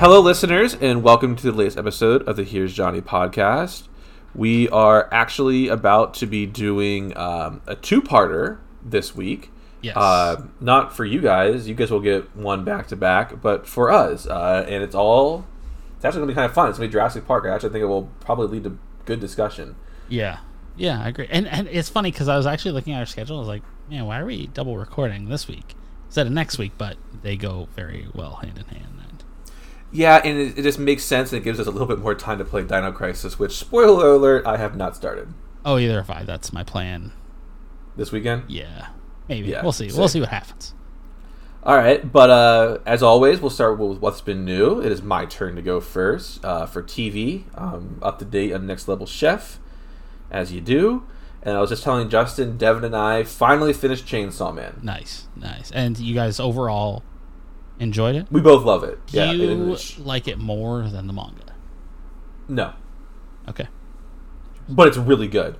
Hello, listeners, and welcome to the latest episode of the Here's Johnny podcast. We are actually about to be doing um, a two parter this week. Yes. Uh, not for you guys. You guys will get one back to back, but for us. Uh, and it's all. It's actually going to be kind of fun. It's going to be Jurassic Park. I actually think it will probably lead to good discussion. Yeah. Yeah, I agree. And and it's funny because I was actually looking at our schedule. I was like, man, why are we double recording this week instead of next week? But they go very well hand in hand. Yeah, and it, it just makes sense and it gives us a little bit more time to play Dino Crisis, which, spoiler alert, I have not started oh, either if I. That's my plan. this weekend. Yeah. Maybe. Yeah, we'll see. see. We'll see what happens. All right, but uh, as always, we'll start with what's been new. It is my turn to go first uh, for TV. Um, up to date on Next Level Chef, as you do. And I was just telling Justin, Devin, and I finally finished Chainsaw Man. Nice. Nice. And you guys overall enjoyed it? We both love it. Yeah, you it like it more than the manga. no, Okay. but it's really good.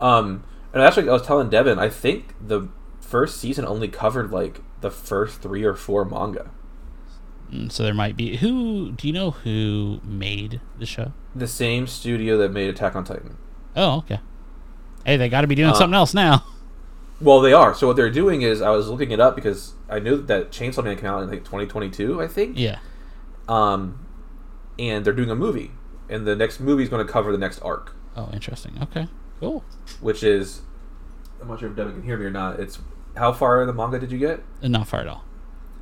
Um, and actually, I was telling Devin, I think the first season only covered like the first three or four manga. Mm, So there might be who do you know who made the show? The same studio that made Attack on Titan. Oh, okay. Hey, they got to be doing Uh, something else now. Well, they are. So what they're doing is, I was looking it up because I knew that Chainsaw Man came out in like 2022, I think. Yeah. Um, and they're doing a movie, and the next movie is going to cover the next arc, Oh, interesting. Okay. Cool. which is, I'm not sure if Devin can hear me or not. It's how far in the manga did you get? Uh, Not far at all.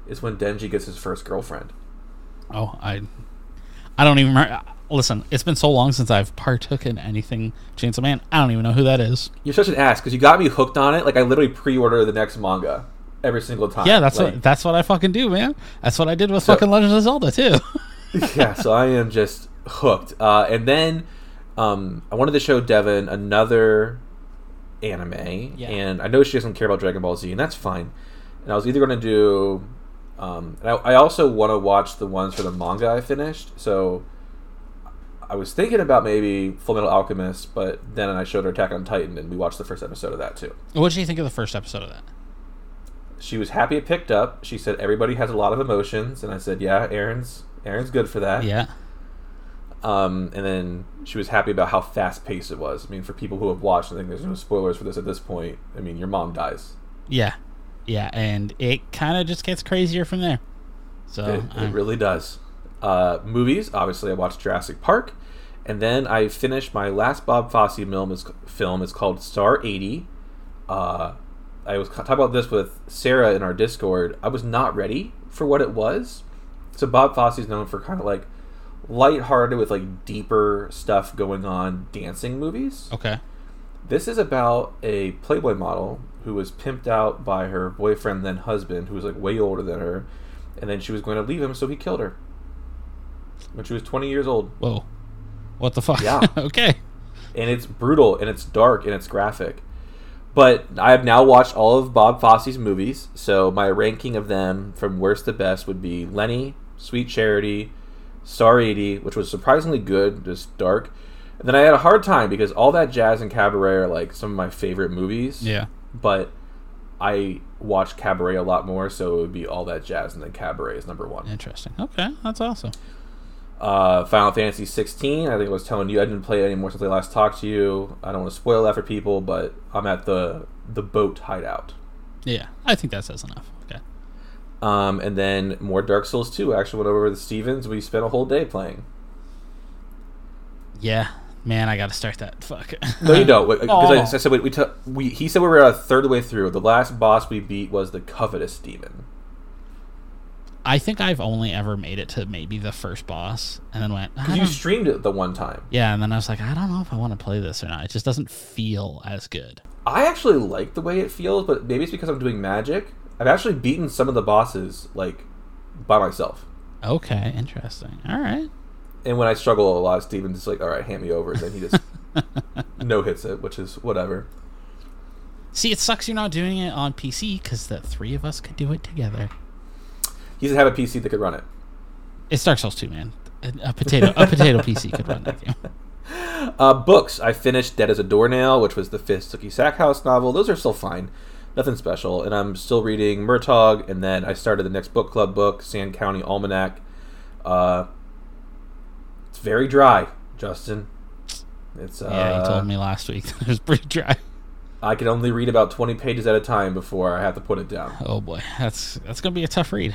It's when Denji gets his first girlfriend. Oh, I, I don't even remember. Listen, it's been so long since I've partook in anything Chainsaw Man. I don't even know who that is. You're such an ass because you got me hooked on it. Like I literally pre-order the next manga every single time. Yeah, that's Like, what that's what I fucking do, man. That's what I did with So- fucking Legend of Zelda too. yeah, so I am just hooked. Uh, and then um, I wanted to show Devin another anime, Yeah. and I know she doesn't care about Dragon Ball Z, and that's fine. And I was either going to do, um, and I, I also want to watch the ones for the manga I finished. So I was thinking about maybe Full Metal Alchemist, but then I showed her Attack on Titan, and we watched the first episode of that too. what did you think of the first episode of that? She was happy it picked up. She said everybody has a lot of emotions, and I said, yeah, Eren's Eren's good for that. Yeah. Um, and then she was happy about how fast paced it was. I mean, for people who have watched, I think there's no spoilers for this at this point. I mean, your mom dies. Yeah. Yeah, and it kind of just gets crazier from there. So It, it really does. Uh, movies, obviously, I watched Jurassic Park, and then I finished my last Bob Fosse film. Is film is called Star eighty. Uh, I was talking about this with Sarah in our Discord. I was not ready for what it was. So Bob Fosse is known for kind of like lighthearted with like deeper stuff going on dancing movies. okay. This is about a Playboy model who was pimped out by her boyfriend, then husband, who was like way older than her, and then she was going to leave him, so he killed her when she was 20 years old. Whoa. What the fuck? Yeah. okay. And it's brutal, and it's dark, and it's graphic. But I have now watched all of Bob Fosse's movies, so my ranking of them from worst to best would be Lenny, Sweet Charity, Star 80, which was surprisingly good, just dark. And then I had a hard time because all that jazz and cabaret are like some of my favorite movies. Yeah. but I watch Cabaret a lot more, so it would be all that jazz, and then Cabaret is number one. Interesting. Okay, that's awesome. Uh, Final Fantasy 16. I think I was telling you I didn't play it anymore since I last talked to you. I don't want to spoil that for people, but I'm at the the boat hideout. Yeah, I think that says enough. Okay. Um, and then more Dark Souls 2. I actually went over with Stevens. We spent a whole day playing. Yeah, man, I got to start that. Fuck. No, you don't. Because Oh. I, I said we, we, took we. He said we were a third of the way through. The last boss we beat was the Covetous Demon. I think I've only ever made it to maybe the first boss, and then went. Because you streamed it the one time. yeah, and then I was like, I don't know if I want to play this or not. It just doesn't feel as good. I actually like the way it feels, but maybe it's because I'm doing magic. I've actually beaten some of the bosses like by myself. Okay, interesting. All right. And when I struggle a lot, Steven's just like, "All right, hand me over." And then he just no hits it, which is whatever. See, it sucks you're not doing it on PC because the three of us could do it together. He doesn't have a PC that could run it. It's Dark Souls 2, man. A, a potato, a potato PC could run that game. Uh, books. I finished Dead as a Doornail, which was the fifth Sookie Stackhouse novel. Those are still fine. Nothing special. And I'm still reading Murtaugh, and then I started the next book club book, Sand County Almanac. Uh, It's very dry, Justin. It's uh, Yeah, you told me last week it was pretty dry. I can only read about twenty pages at a time before I have to put it down. Oh boy, that's that's gonna be a tough read.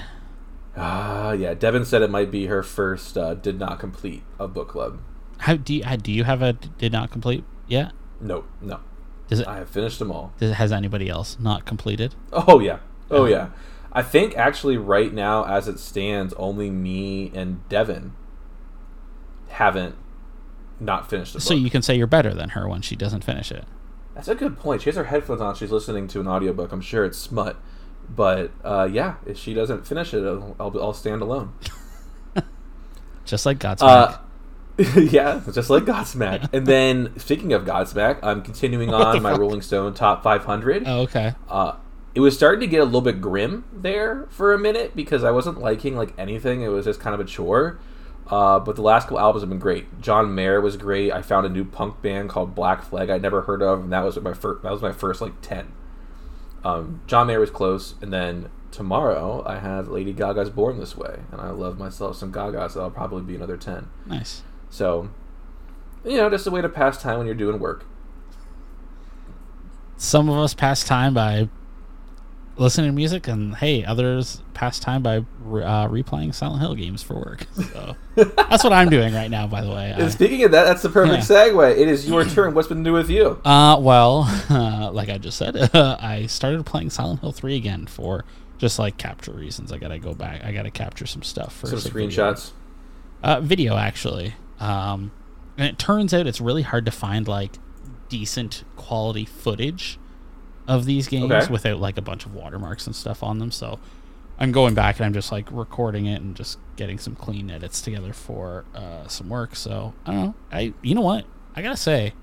Ah, yeah. Devin said it might be her first uh, did not complete a book club. How do you how- do you have a did not complete yet? No, no. Does it, I have finished them all. does has anybody else not completed? Oh yeah. Oh yeah. I think actually right now as it stands, only me and Devin haven't not finished the book. So you can say you're better than her when she doesn't finish it. That's a good point. She has her headphones on. She's listening to an audiobook. I'm sure it's smut. But uh, yeah, if she doesn't finish it, I'll, I'll, I'll stand alone. Just like Godsmack. Uh, yeah, just like Godsmack. and then, speaking of Godsmack, I'm continuing on my Rolling Stone Top 500. oh, okay. Uh, it was starting to get a little bit grim there for a minute because I wasn't liking like anything. It was just kind of a chore. Uh, but the last couple albums have been great. John Mayer was great. I found a new punk band called Black Flag I'd never heard of, and that was my first. That was my first like ten. Um, John Mayer was close, and then tomorrow I have Lady Gaga's Born This Way, and I love myself some Gaga, so I'll probably be another ten. Nice. So, you know, just a way to pass time when you're doing work. Some of us pass time by listening to music, and hey, others pass time by uh, replaying Silent Hill games for work. So that's what I'm doing right now. By the way. And I- speaking of that, that's the perfect Yeah. segue. It is your turn. What's been new with you? Uh, well, uh, like I just said, I started playing Silent Hill 3 again for just like capture reasons. I gotta go back. I gotta capture some stuff for Some video. screenshots. Uh, video actually. Um, and it turns out it's really hard to find like decent quality footage of these games Okay. without like a bunch of watermarks and stuff on them. So I'm going back and I'm just like recording it and just getting some clean edits together for uh, some work. So I don't know. I you know what I gotta say.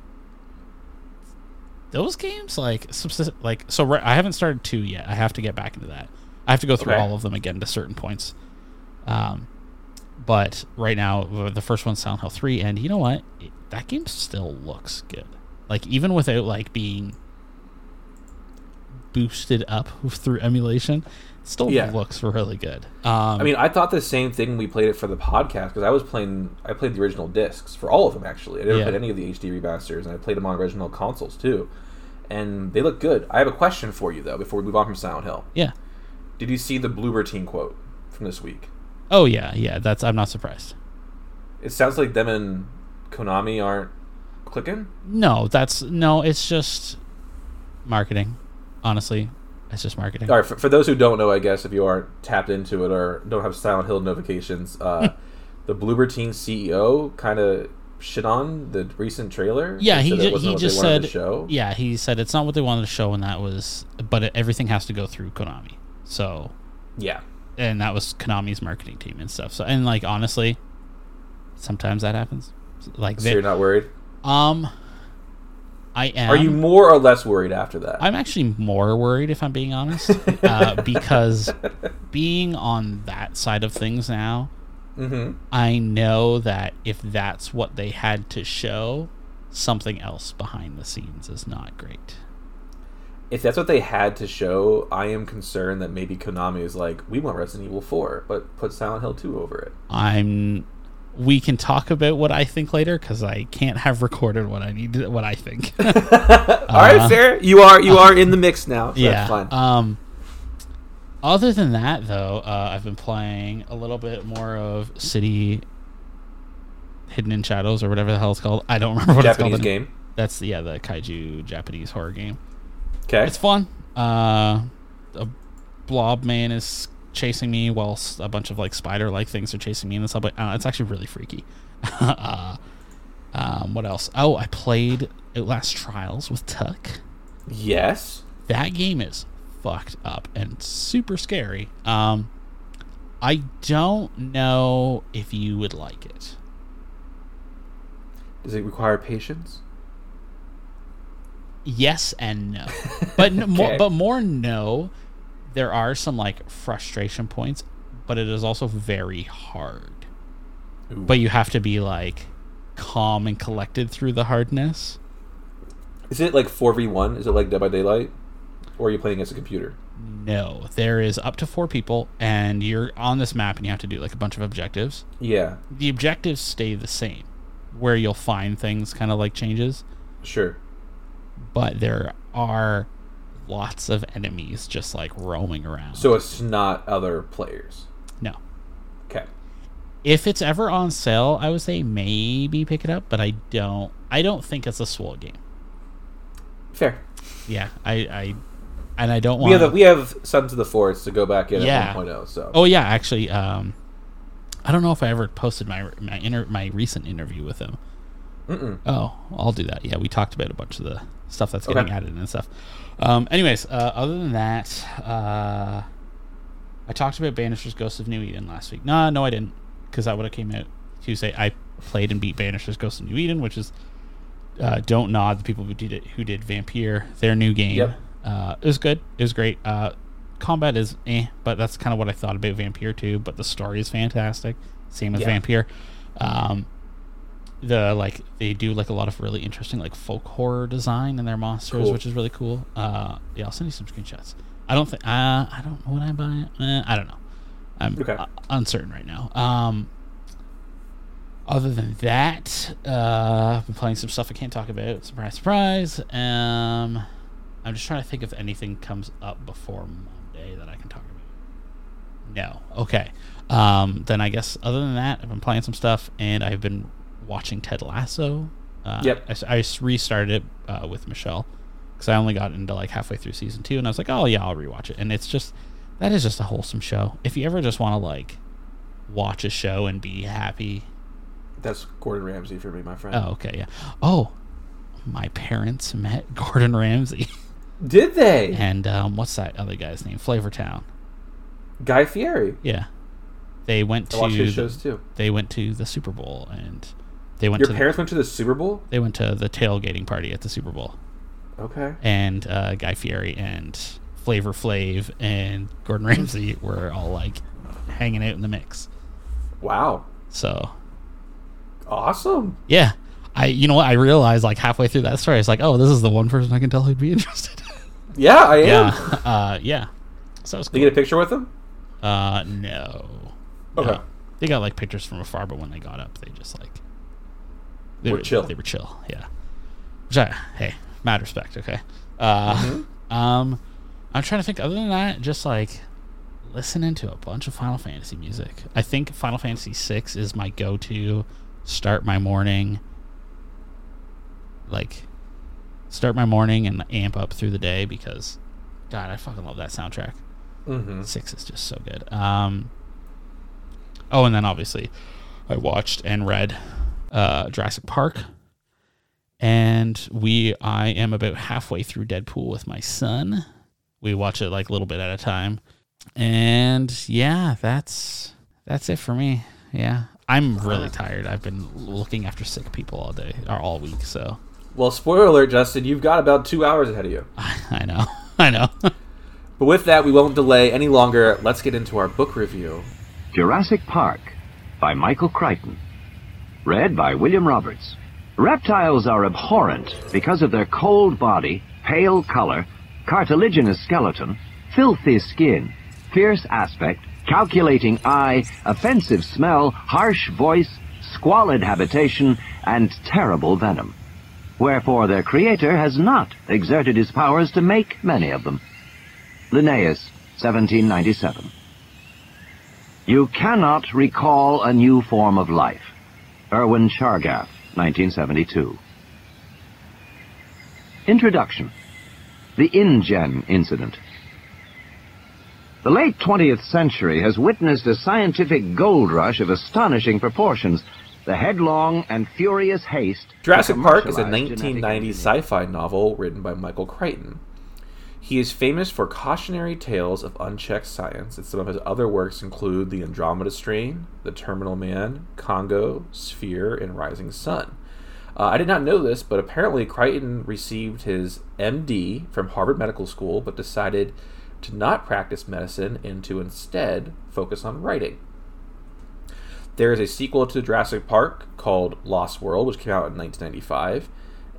Those games like subsist- like so right, I haven't started two yet. I have to get back into that. I have to go through Okay. all of them again to certain points. Um, but right now the- first one's Silent Hill 3 and you know what? It, that game still looks good. Like even without like being boosted up through emulation, still Yeah. looks really good. Um, I mean, I thought the same thing when we played it for the podcast because I was playing. I played the original discs for all of them actually. I never Yeah. played any of the HD remasters, and I played them on original consoles too, and they look good. I have a question for you though before we move on from Silent Hill. yeah. Did you see the Bloober Team quote from this week? Oh yeah, yeah, that's I'm not surprised. It sounds like them and Konami aren't clicking. No, that's no, it's just marketing. Honestly, it's just marketing. All right, for, for those who don't know, I guess if you aren't tapped into it or don't have Silent Hill notifications, uh, the Bloober Team CEO kind of shit on the recent trailer. Yeah, he said ju- he just said show. Yeah, he said it's not what they wanted to show, and that was, but it, everything has to go through Konami. So, Yeah. and that was Konami's marketing team and stuff. So, and like honestly, sometimes that happens. Like, So they, you're not worried? um, I am. Are you more or less worried after that? I'm actually more worried if I'm being honest, uh, because being on that side of things now, mm-hmm. I know that if that's what they had to show, something else behind the scenes is not great. If that's what they had to show, I am concerned that maybe Konami is like, we want Resident Evil 4, but put Silent Hill 2 over it. I'm. We can talk about what I think later because I can't have recorded what I need, to, what I think. All right, fair. You are you are in the mix now. So yeah. That's fine. Um. Other than that, though, uh, I've been playing a little bit more of City Hidden in Shadows or whatever the hell it's called. I don't remember what Japanese it's called. game. That's yeah, the kaiju Japanese horror game. Okay. It's fun. Uh, a blob man is chasing me whilst a bunch of like spider like things are chasing me in the subway. Uh, it's actually really freaky. uh, um, what else? Oh, I played Outlast Trials with Tuck. Yes. That game is fucked up and super scary. Um, I don't know if you would like it. Does it require patience? yes and no but n- more but more no there are some like frustration points but it is also very hard Ooh. but you have to be like calm and collected through the hardness Is it like 4v1? Is it like Dead by Daylight? Or are you playing against a computer? No, there is up to four people, and you're on this map, and you have to do like a bunch of objectives. Yeah, The objectives stay the same, where you'll find things kind of like changes, sure. but there are lots of enemies just like roaming around. So it's not other players. no, Okay. if it's ever on sale, I would say maybe pick it up, but I don't. I don't think it's a swole game. Fair. Yeah, I, I and I don't We want. have we have Sons of the Forest to go back in Yeah. at 1.0. So Oh yeah, actually, um, I don't know if I ever posted my my inter- my recent interview with him. Mm-mm. Oh, I'll do that. Yeah, we talked about a bunch of the stuff that's Okay. getting added and stuff. Um, anyways, uh, other than that, uh, I talked about Banisher's Ghost of New Eden last week. No, no, I didn't, because that would have came out Tuesday. I played and beat Banisher's Ghost of New Eden, which is uh, don't nod the people who did it who did Vampire their new game. Yep. Uh, it was good. It was great. Uh, combat is eh, but that's kind of what I thought about Vampire too. But the story is fantastic. Same as Yeah. Vampire. Um, the like they do like a lot of really interesting like folk horror design in their monsters, Cool. which is really cool. Uh, yeah, I'll send you some screenshots. I don't think uh, I don't know would I buy it? Eh, I don't know. I'm Okay. uh, uncertain right now. Um, other than that, uh, I've been playing some stuff I can't talk about. Surprise, surprise. Um, I'm just trying to think if anything comes up before Monday that I can talk about. No. Okay. Um, then I guess other than that, I've been playing some stuff and I've been watching Ted Lasso. Uh, Yep. I, I restarted it uh, with Michelle because I only got into like halfway through season two and I was like, oh yeah, I'll rewatch it. And it's just that is just a wholesome show. If you ever just want to like watch a show and be happy, that's Gordon Ramsay for me, my friend. Oh, okay, yeah. Oh, my parents met Gordon Ramsay Did they? and um, what's that other guy's name? Flavortown. Guy Fieri. Yeah, they went I watch to his the, shows too. they went to the Super Bowl and they went Your to parents went to the Super Bowl. they went to the tailgating party at the Super Bowl Okay. and uh, Guy Fieri and Flavor Flav and Gordon Ramsay were all like hanging out in the mix. Wow. So Awesome. yeah. I, you know what? I realized like halfway through that story, it's like, oh, this is the one person I can tell who'd be interested. Yeah, I am. yeah, uh, yeah. So it's Did cool. you get a picture with them? Uh, no. Okay. No. They got like pictures from afar, but when they got up, they just like they Were chill. They were chill. Yeah. Which I, hey, mad respect. Okay. Uh, Mm-hmm. um, I'm trying to think. Other than that, just like listening to a bunch of Final Fantasy music. I think Final Fantasy VI is my go-to. Start my morning. Like, start my morning and amp up through the day because, God, I fucking love that soundtrack. Mm-hmm. Six is just so good. Um, oh, and then obviously, I watched and read uh, Jurassic Park, and we I am about halfway through Deadpool with my son. We watch it like a little bit at a time, and yeah, that's that's it for me. Yeah, I'm really tired. I've been looking after sick people all day or all week, so Well, spoiler alert, Justin. You've got about two hours ahead of you. I know, I know. But with that, we won't delay any longer. Let's get into our book review. Jurassic Park by Michael Crichton. Read by William Roberts. Reptiles are abhorrent because of their cold body, pale color, cartilaginous skeleton, filthy skin, fierce aspect, calculating eye, offensive smell, harsh voice, squalid habitation, and terrible venom. Wherefore their creator has not exerted his powers to make many of them. Linnaeus, 1797. You cannot recall a new form of life. Erwin Chargaff, 1972. Introduction. The InGen incident. The late 20th century has witnessed a scientific gold rush of astonishing proportions. The headlong and furious haste. Jurassic Park is a 1990 sci-fi novel written by Michael Crichton. He is famous for cautionary tales of unchecked science, and some of his other works include The Andromeda Strain, The Terminal Man, Congo, Sphere, and Rising Sun. Uh, I did not know this, but apparently Crichton received his MD from Harvard Medical School, but decided to not practice medicine and to instead focus on writing. There is a sequel to Jurassic Park called Lost World, which came out in 1995,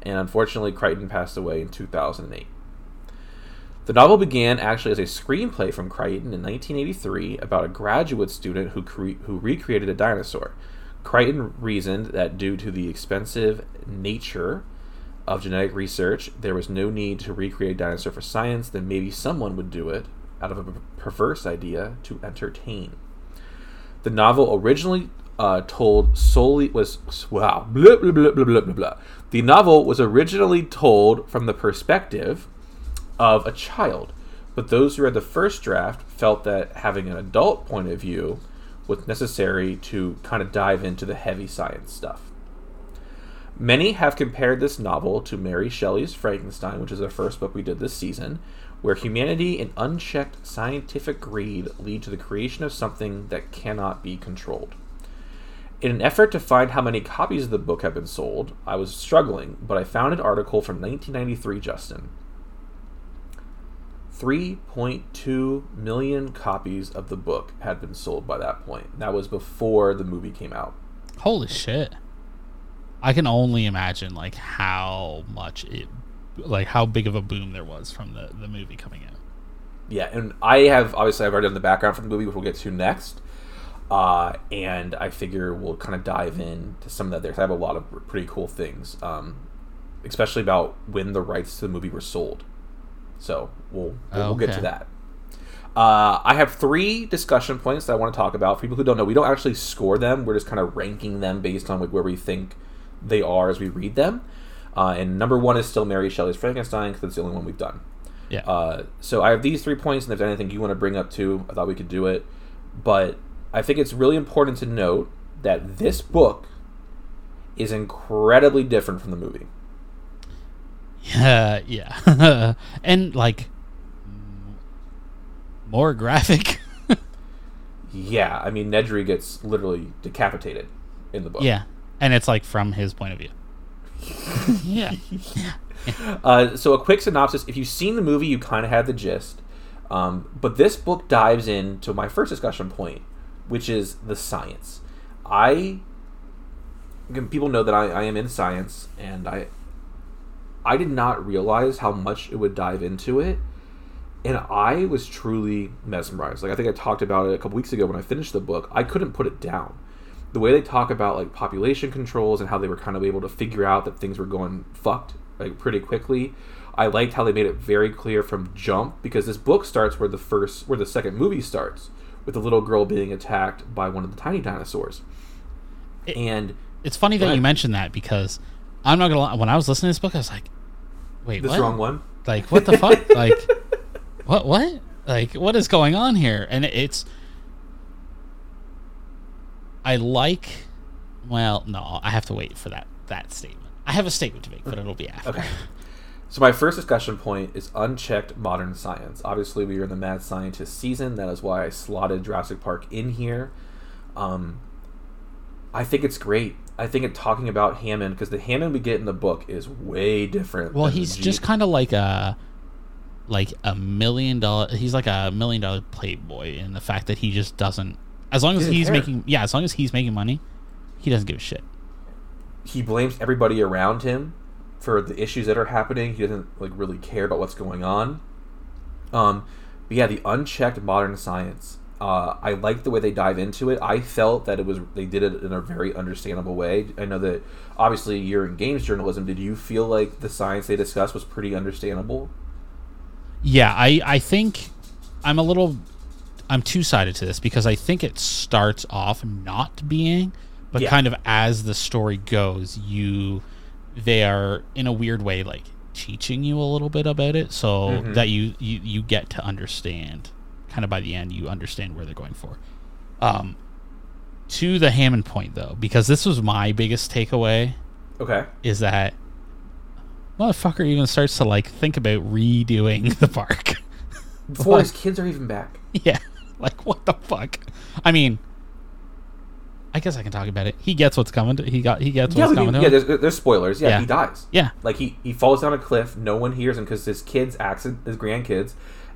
and unfortunately, Crichton passed away in 2008. The novel began actually as a screenplay from Crichton in 1983 about a graduate student who, cre- who recreated a dinosaur. Crichton reasoned that due to the expensive nature of genetic research, there was no need to recreate dinosaur for science, then maybe someone would do it out of a perverse idea to entertain. The novel originally uh, told solely was wow blah, blah, blah, blah, blah, blah. The novel was originally told from the perspective of a child, but those who read the first draft felt that having an adult point of view was necessary to kind of dive into the heavy science stuff. Many have compared this novel to Mary Shelley's Frankenstein, which is the first book we did this season, where humanity and unchecked scientific greed lead to the creation of something that cannot be controlled. In an effort to find how many copies of the book have been sold, I was struggling, but I found an article from 1993, Justin. 3.2 million copies of the book had been sold by that point. That was before the movie came out. Holy shit. I can only imagine like how much it like how big of a boom there was from the, the movie coming out. Yeah, and I have obviously I've already done the background for the movie, which we'll get to next. Uh, and I figure we'll kind of dive into some of that there. Cause I have a lot of pretty cool things, um, especially about when the rights to the movie were sold. So we'll we'll, we'll get to that. Uh, I have three discussion points that I want to talk about. For people who don't know, we don't actually score them. We're just kind of ranking them based on like where we think they are as we read them. Uh, and number one is still Mary Shelley's Frankenstein because it's the only one we've done. Yeah. Uh, so I have these three points, and if there's anything you want to bring up too, I thought we could do it. But I think it's really important to note that this book is incredibly different from the movie. Yeah, yeah. and like more graphic. Yeah, I mean Nedry gets literally decapitated in the book. yeah. And it's like from his point of view. yeah. Uh, so a quick synopsis: If you've seen the movie, you kind of have the gist. Um, but this book dives into my first discussion point, which is the science. I people know that I, I am in science, and I I did not realize how much it would dive into it, and I was truly mesmerized. Like I think I talked about it a couple weeks ago when I finished the book. I couldn't put it down. The way they talk about like population controls and how they were kind of able to figure out that things were going fucked like pretty quickly. I liked how they made it very clear from jump because this book starts where the first where the second movie starts with the little girl being attacked by one of the tiny dinosaurs. It- and It's funny that you mentioned that because I'm not gonna lie. When I was listening to this book, I was like, "Wait, this what? wrong one. Like, what the fuck? Like, what? What? Like, what is going on here?" And it's, I like. Well, no, I have to wait for that that statement. I have a statement to make, but it'll be after. Okay. So my first discussion point is unchecked modern science. Obviously, we are in the mad scientist season. That is why I slotted Jurassic Park in here. Um, I think it's great. I think it talking about Hammond because the Hammond we get in the book is way different. Well, he's just kind of like a like a million dollar. He's like a million dollar playboy in the fact that he just doesn't. As long as he's care. making, yeah, as long as he's making money, he doesn't give a shit. he blames everybody around him for the issues that are happening. He doesn't like really care about what's going on. Um, but yeah, the unchecked modern science. Uh, I like the way they dive into it. I felt that it was they did it in a very understandable way. I know that obviously you're in games journalism. Did you feel like the science they discussed was pretty understandable? Yeah, I I think I'm a little I'm two sided to this because I think it starts off not being, but Yeah. kind of as the story goes, you they are in a weird way like teaching you a little bit about it so Mhm. that you, you you get to understand kind of by the end you understand where they're going for. Um to the Hammond point though, because this was my biggest takeaway Okay. is that motherfucker even starts to like think about redoing the park. Before his kids are even back. yeah, like what the fuck? I mean, I guess I can talk about it. He gets what's coming. To, he got. He gets Yeah, what's coming can- to yeah. him. There's, there's spoilers. Yeah, Yeah. he dies. Yeah, Like he, he falls down a cliff. No one hears him because his kids accident his grandkids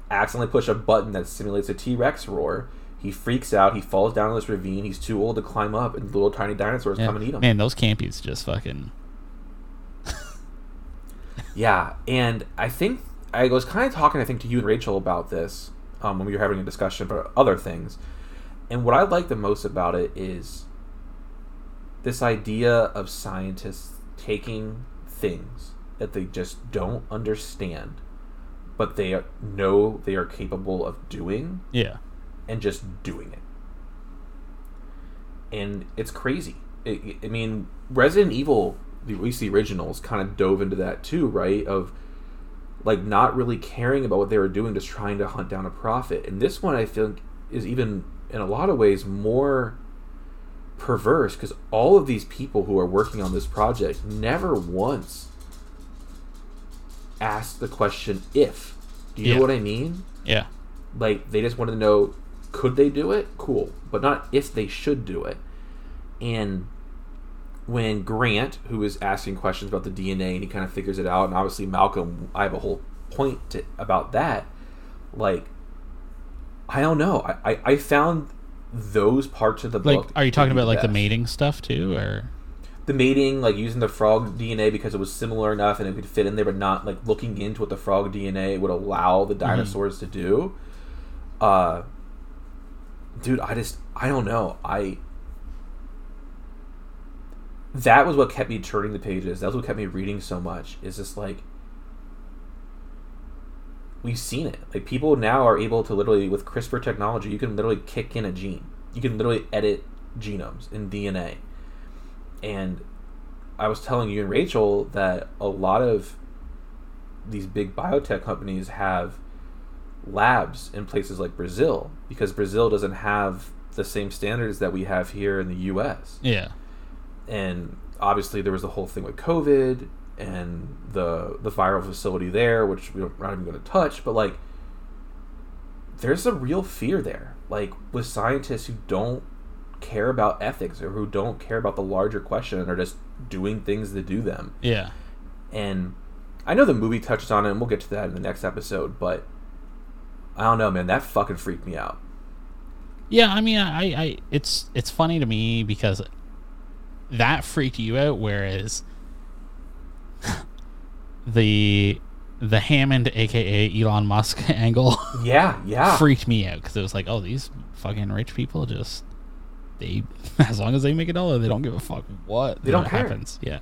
accidentally push a button that simulates a T Rex roar. He freaks out. He falls down in this ravine. He's too old to climb up, and little tiny dinosaurs yeah. come and eat him. Man, those compys just fucking. Yeah, and I think I was kind of talking, I think, to you and Rachel about this um, when we were having a discussion about other things. And what I like the most about it is this idea of scientists taking things that they just don't understand, but they are- know they are capable of doing, Yeah. and just doing it. And it's crazy. It, I mean, Resident Evil, at least the originals, kind of dove into that too, right? Of like not really caring about what they were doing, just trying to hunt down a profit. And this one, I think, is even in a lot of ways more perverse because all of these people who are working on this project never once asked the question if. Do you Yeah. know what I mean? Yeah. like they just wanted to know could they do it cool but not if they should do it and when grant who is asking questions about the dna and he kind of figures it out and obviously malcolm i have a whole point to, about that like i don't know I, I, I found those parts of the Like, book are you talking about like the mating stuff too, or? The mating, like using the frog DNA because it was similar enough and it could fit in there, but not like looking into what the frog DNA would allow the dinosaurs to do. Uh, dude, I just I don't know. I that was what kept me turning the pages. That's what kept me reading so much. Is just like we've seen it. Like people now are able to literally with CRISPR technology, you can literally kick in a gene. You can literally edit genomes in DNA. And I was telling you and Rachel that a lot of these big biotech companies have labs in places like Brazil because Brazil doesn't have the same standards that we have here in the US. Yeah. And obviously there was the whole thing with COVID and the the viral facility there, which we're not even going to touch, but like there's a real fear there. Like with scientists who don't care about ethics or who don't care about the larger question and are just doing things to do them. Yeah. And I know the movie touches on it, and we'll get to that in the next episode, but I don't know, man. That fucking freaked me out. Yeah, I mean, I, I, it's, it's funny to me because that freaked you out, whereas the, the Hammond, aka Elon Musk angle, Yeah, yeah. freaked me out because it was like, oh, these fucking rich people just, they, as long as they make a dollar, they don't give a fuck what They don't care. happens. Yeah,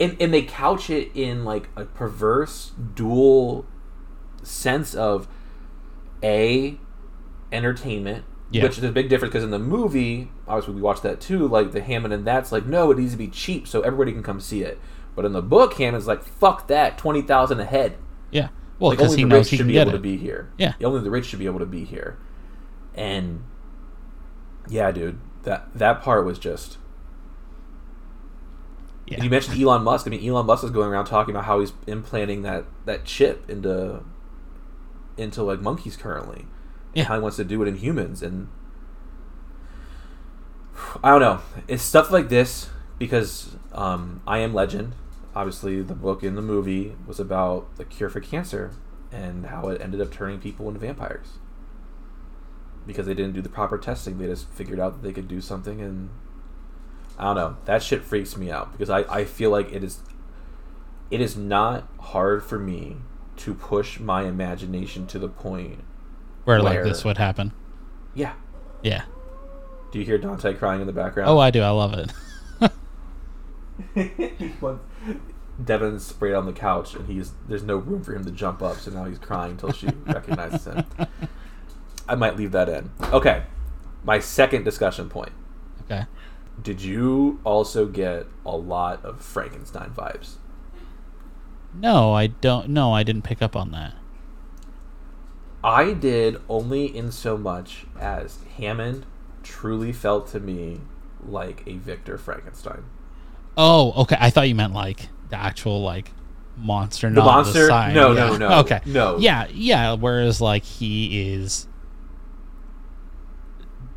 and and they couch it in like a perverse dual sense of a entertainment Yeah. which is a big difference because in the movie obviously we watched that too like the hammond and that's like no it needs to be cheap so everybody can come see it but in the book hammond's like fuck that 20000 a head yeah. Well, like because only he the knows rich he should be able to be here Yeah. only the rich should be able to be here and yeah dude that that part was just Yeah. and you mentioned Elon Musk. I mean, Elon Musk is going around talking about how he's implanting that that chip into into like monkeys currently. and Yeah. How he wants to do it in humans, and I don't know. It's stuff like this because um, I Am Legend. Obviously, the book and the movie was about the cure for cancer and how it ended up turning people into vampires because they didn't do the proper testing. They just figured out that they could do something and I don't know. That shit freaks me out because I, I feel like it is it is not hard for me to push my imagination to the point. Where like this would happen. Yeah. Yeah. Do you hear Dante crying in the background? Oh, I do. I love it. Devin's sprayed on the couch and he's there's no room for him to jump up, so now he's crying until she recognizes him. I might leave that in. Okay. My second discussion point. Okay. Did you also get a lot of Frankenstein vibes? No, I don't. No, I didn't pick up on that. I did only in so much as Hammond truly felt to me like a Victor Frankenstein. Oh, okay. I thought you meant like the actual like monster. The not monster? sign. No, yeah. no, no, Okay. no. Yeah, yeah. Whereas like he is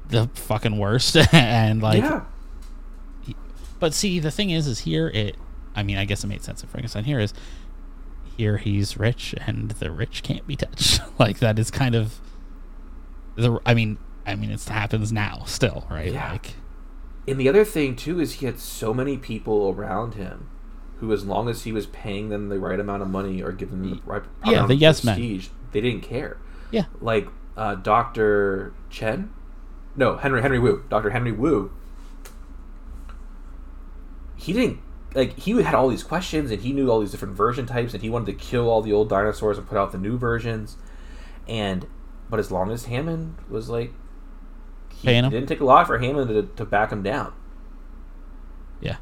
the fucking worst, and like, yeah. but see, the thing is, is here it. I mean, I guess it made sense of Frankenstein. Here is here he's rich, and the rich can't be touched. like that is kind of the. I mean, I mean, it happens now still, right? Yeah. Like, And the other thing too is he had so many people around him who, as long as he was paying them the right amount of money or giving them the right Yeah, amount the of yes men. they didn't care. Yeah. Like uh, Doctor Chen, no Henry Henry Wu, Doctor Henry Wu. He didn't like he had all these questions and he knew all these different version types and he wanted to kill all the old dinosaurs and put out the new versions, and but as long as Hammond was like, he Paying him? didn't take a lot for Hammond to, to back him down. Yeah.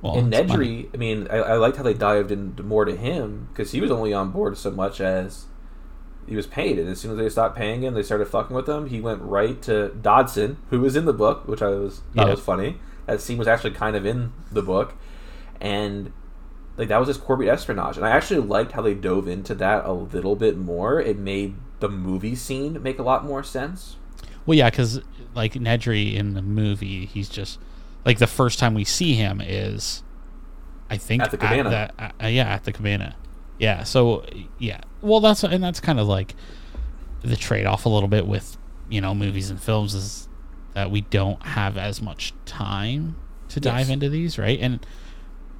Well, And. Nedry, I mean, I, I liked how they dived into more to him because he was only on board so much as he was paid. And as soon as they stopped paying him, they started fucking with him. He went right to Dodgson, who was in the book, which I was thought Yeah. was funny. That scene was actually kind of in the book, and like that was his corporate espionage. And I actually liked how they dove into that a little bit more. It made the movie scene make a lot more sense. Well, yeah, because like Nedry in the movie, he's just like the first time we see him is, I think At the cabana. that- uh, yeah, at the cabana. Yeah. So yeah. Well, that's and that's kind of like the trade off a little bit with you know movies and films is that we don't have as much time to dive Yes. into these, right? And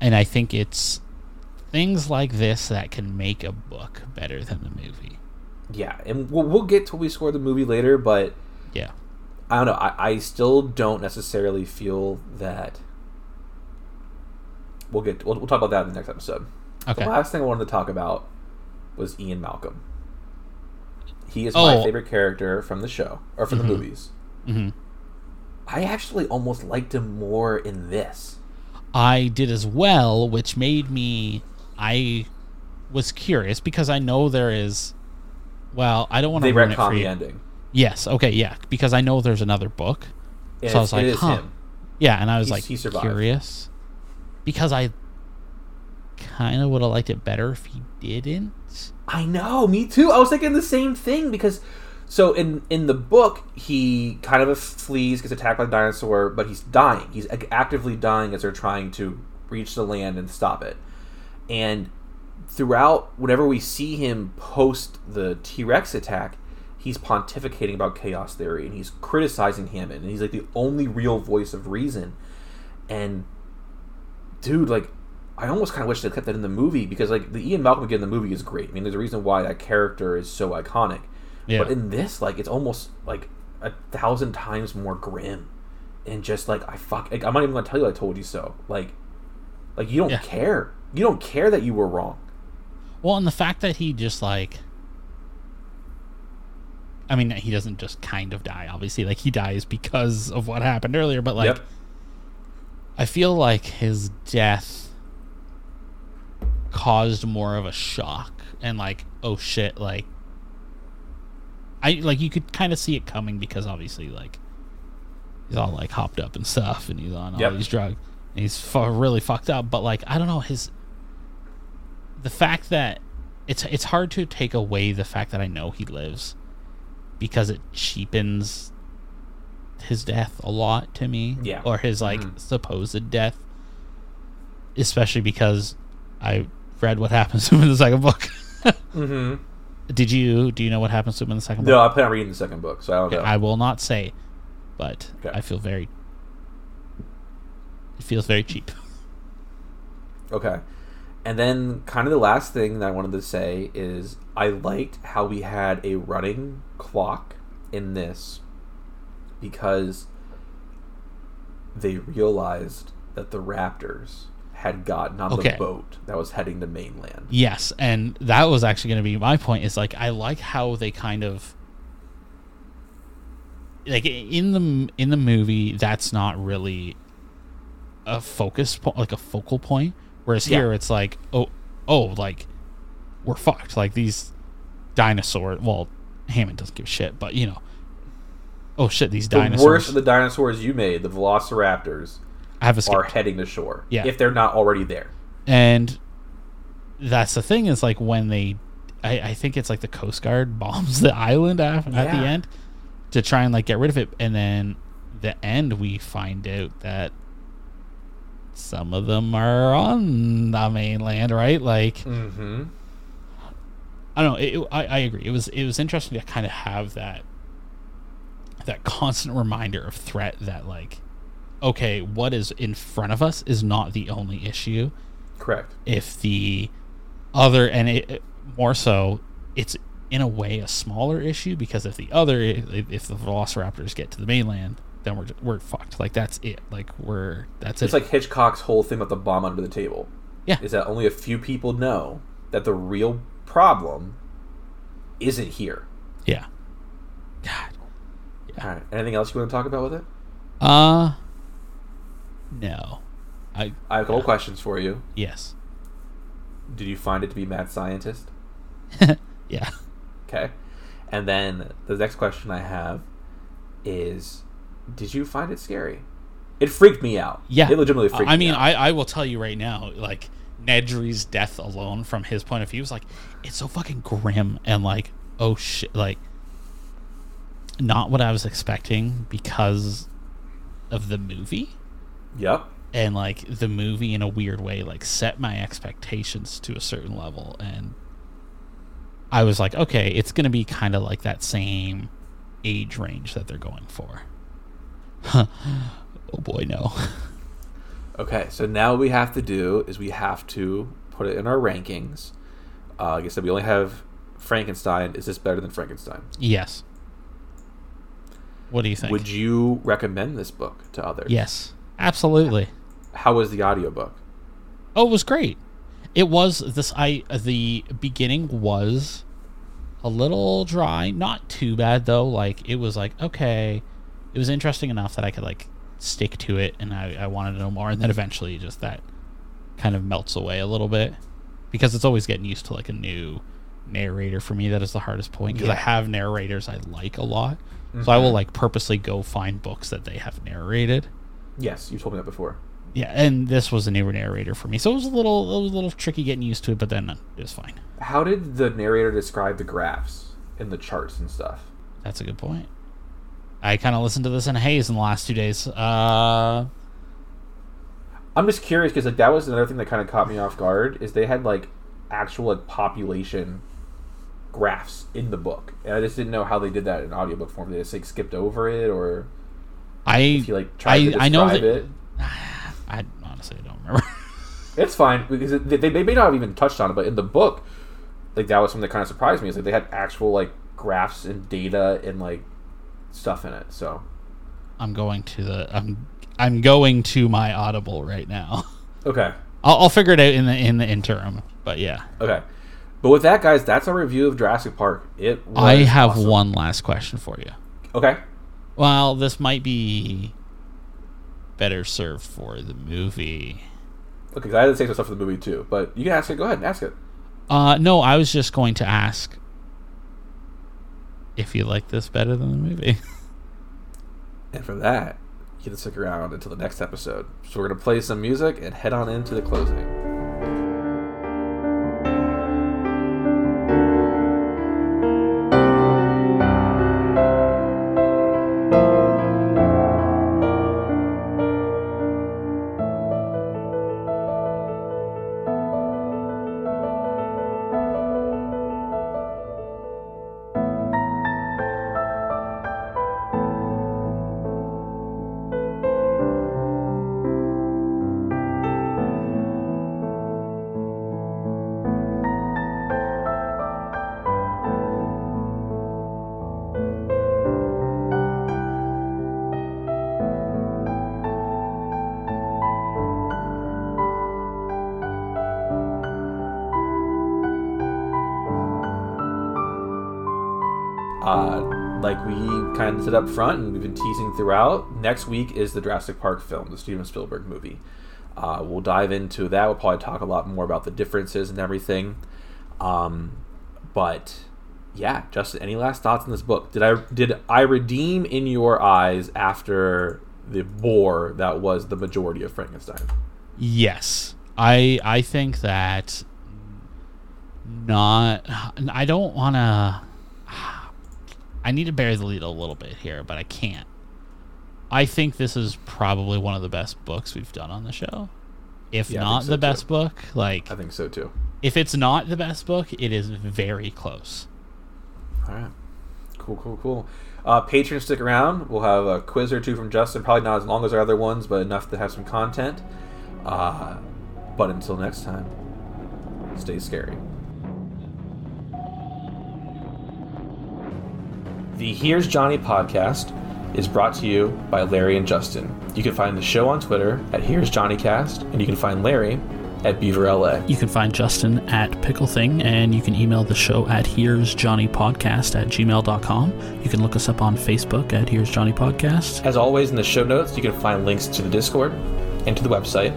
and I think it's things like this that can make a book better than the movie. Yeah, and we'll, we'll get to we score the movie later, but Yeah. I don't know. I, I still don't necessarily feel that. We'll get. We'll, we'll talk about that in the next episode. Okay. The last thing I wanted to talk about was Ian Malcolm. He is Oh. my favorite character from the show or from Mhm. the movies. hmm I actually almost liked him more in this. I did as well, which made me I was curious because I know there is well, I don't want to it retcon the ending. Yes, okay, yeah, because I know there's another book. And So I was like, it is huh. him. Yeah, and I was He's- like he curious because I kind of would have liked it better if he didn't. I know, me too. I was thinking the same thing because so in in the book he kind of flees, gets attacked by a dinosaur, but he's dying. He's actively dying as they're trying to reach the land and stop it. And throughout whenever we see him post the T-Rex attack, he's pontificating about chaos theory and he's criticizing Hammond and he's like the only real voice of reason. And dude, like I almost kind of wish they kept that in the movie because like the Ian Malcolm again in the movie is great. I mean, there's a reason why that character is so iconic. Yeah. But in this, like, it's almost like a thousand times more grim, and just like I fuck, like, I'm not even gonna tell you I told you so. Like, like you don't Yeah. care. You don't care that you were wrong. Well, and the fact that he just like I mean, he doesn't just kind of die, obviously. Like he dies because of what happened earlier, but like Yep. I feel like his death caused more of a shock and like, oh shit, like I like you could kind of see it coming because obviously like he's all like hopped up and stuff and he's on all these drugs and he's fu- really fucked up, but like I don't know his the fact that it's it's hard to take away the fact that I know he lives because it cheapens his death a lot to me. Yeah. Or his like Mhm. supposed death. Especially because I read what happens to him in the second book. Mm-hmm. Did you do you know what happens to him in the second No, book? I plan on reading the second book, so I don't know. I will not say, but Okay. I feel very it feels very cheap. Okay. And then, kind of the last thing that I wanted to say is I liked how we had a running clock in this because they realized that the Raptors had gotten on Okay. the boat that was heading to mainland. Yes, and that was actually going to be my point. Is like I like how they kind of like in the in the movie that's not really a focus point, like a focal point. Whereas Yeah. here it's like oh oh like we're fucked. Like these dinosaur. Well, Hammond doesn't give a shit, but you know. Oh shit! These The dinosaurs worst of the dinosaurs you made, the Velociraptors, have escaped. are heading to shore. Yeah. If they're not already there. and that's the thing is like when they I, I think it's like the coast guard bombs the island af- at the end to try and like get rid of it and then the end we find out that some of them are on the mainland right like Mm-hmm. i don't know it, I, I agree it was it was interesting to kind of have that that constant reminder of threat that like okay what is in front of us is not the only issue Correct. If the other and it, more so, it's in a way a smaller issue because if the other if, the Velociraptors get to the mainland, then we're we're fucked. Like that's it. Like we're that's it. It's it. like Hitchcock's whole thing about the bomb under the table. Yeah. Is that only a few people know that the real problem isn't here. yeah. God. All right. Anything else you want to talk about with it? Uh. No. I I have a couple questions for you. yes. Did you find it to be mad scientist? Yeah. Okay. And then the next question I have is Did you find it scary? It freaked me out. Yeah. It legitimately freaked I me mean, out. I, I will tell you right now, like Nedry's death alone, from his point of view, was like it's so fucking grim and like oh shit, like not what I was expecting because of the movie Yep. and like the movie in a weird way like set my expectations to a certain level and I was like, okay, it's gonna be kind of like that same age range that they're going for. oh boy, no. Okay, so now what we have to do is we have to put it in our rankings. Uh, like I said, we only have Frankenstein. Is this better than Frankenstein? yes. What do you think? Would you recommend this book to others? Yes, absolutely. How was the audiobook? Oh, it was great. It was this. I the beginning was a little dry, not too bad though. Like it was like okay, it was interesting enough that I could like stick to it, and I, I wanted to know more. And then eventually, just that kind of melts away a little bit because it's always getting used to like a new narrator for me. That is the hardest point because I have narrators I like a lot, so I mm-hmm. will like purposely go find books that they have narrated. Yes, you told me that before. Yeah, and this was a newer narrator for me, so it was a little, it was a little tricky getting used to it, but then it was fine. How did the narrator describe the graphs and the charts and stuff? That's a good point. I kind of listened to this in a haze in the last two days. Uh, I'm just curious because like that was another thing that kind of caught me off guard is they had like actual like population graphs in the book, and I just didn't know how they did that in audiobook form. They just like skipped over it, or I, you like I, I know that. it. I honestly don't remember. It's fine because it, they, they may not have even touched on it, but in the book, like that was something that kind of surprised me. Is like they had actual like graphs and data and like stuff in it. So I'm going to the. I'm I'm going to my Audible right now. okay, I'll, I'll figure it out in the in the interim. But yeah, okay. But with that, guys, that's our review of Jurassic Park. It was I have awesome. one last question for you. Okay, Well, this might be better served for the movie. okay. 'cause I had to say some stuff for the movie too, but you can ask it. Go ahead and ask it. Uh, no, I was just going to ask if you like this better than the movie. And for that, you can stick around until the next episode. So we're gonna play some music and head on into the closing. Uh, like we kind of said up front, and we've been teasing throughout. Next week is the Jurassic Park film, the Steven Spielberg movie. Uh, we'll dive into that. We'll probably talk a lot more about the differences and everything. Um, but yeah, Justin, any last thoughts on this book? Did I did I redeem in your eyes after the bore that was the majority of Frankenstein? yes, I I think that not. I don't want to. I need to bury the lead a little bit here, but I can't. I think this is probably one of the best books we've done on the show. If Yeah, not so the best too. book, like I think so too. if it's not the best book, it is very close. All right. Cool, cool, cool. Uh, patrons, stick around. We'll have a quiz or two from Justin. Probably not as long as our other ones, but enough to have some content. Uh, But until next time, stay scary. The Here's Johnny podcast is brought to you by Larry and Justin. You can find the show on Twitter at Here's Johnny Cast, and you can find Larry at Beaver LA. You can find Justin at Pickle Thing, and you can email the show at Here's Johnny Podcast at gmail.com. You can look us up on Facebook at Here's Johnny Podcast. As always, in the show notes, you can find links to the Discord and to the website.